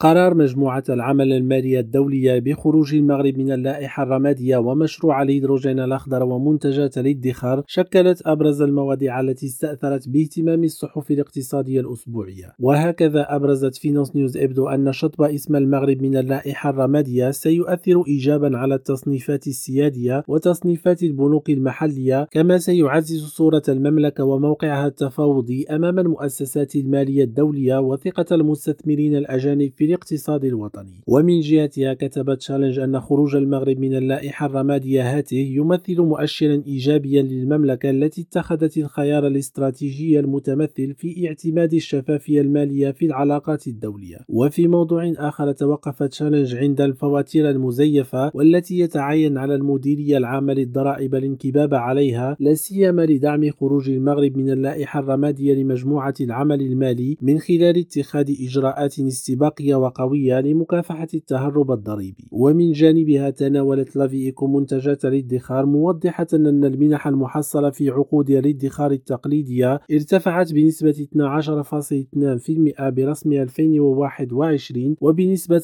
قرار مجموعة العمل المالية الدولية بخروج المغرب من اللائحة الرمادية ومشروع الهيدروجين الأخضر ومنتجات الادخار شكلت أبرز المواضيع التي استأثرت باهتمام الصحف الاقتصادية الأسبوعية. وهكذا أبرزت Finances News Hebdo أن شطب اسم المغرب من اللائحة الرمادية سيؤثر إيجابا على التصنيفات السيادية وتصنيفات البنوك المحلية كما سيعزز صورة المملكة وموقعها التفاوضي أمام المؤسسات المالية الدولية وثقة المستثمرين الأجانب في الاقتصاد الوطني. ومن جهتها كتبت Challenge أن خروج المغرب من اللائحة الرمادية هاته يمثل مؤشرا إيجابيا للمملكة التي اتخذت الخيار الاستراتيجي المتمثل في اعتماد الشفافية المالية في العلاقات الدولية. وفي موضوع آخر توقفت تشالنج عند الفواتير المزيفة والتي يتعين على المديرية العامة للضرائب الانكباب عليها لا سيما لدعم خروج المغرب من اللائحة الرمادية لمجموعة العمل المالي من خلال اتخاذ إجراءات استباقية وقوية لمكافحة التهرب الضريبي. ومن جانبها تناولت لافييكو منتجات الادخار موضحة أن المنح المحصلة في عقود الادخار التقليدية ارتفعت بنسبة 12.2% برسم 2021 وبنسبة 17.3%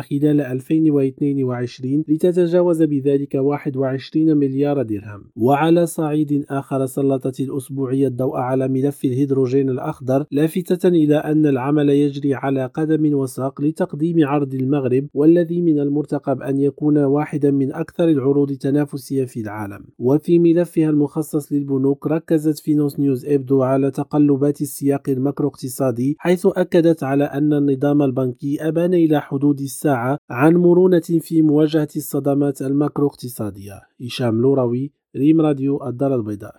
خلال 2022 لتتجاوز بذلك 21 مليار درهم. وعلى صعيد آخر سلطت الأسبوعية الضوء على ملف الهيدروجين الأخضر لافتة إلى أن العمل يجري على قدم وساق لتقديم عرض المغرب والذي من المرتقب أن يكون واحدا من أكثر العروض تنافسية في العالم. وفي ملفها المخصص للبنوك ركزت فينوس نيوز إبدو على تقلبات السياق المكرو اقتصادي حيث أكدت على أن النظام البنكي أبان إلى حدود الساعة عن مرونة في مواجهة الصدمات المكرو اقتصادية هشام لوروي ريم راديو الدار البيضاء.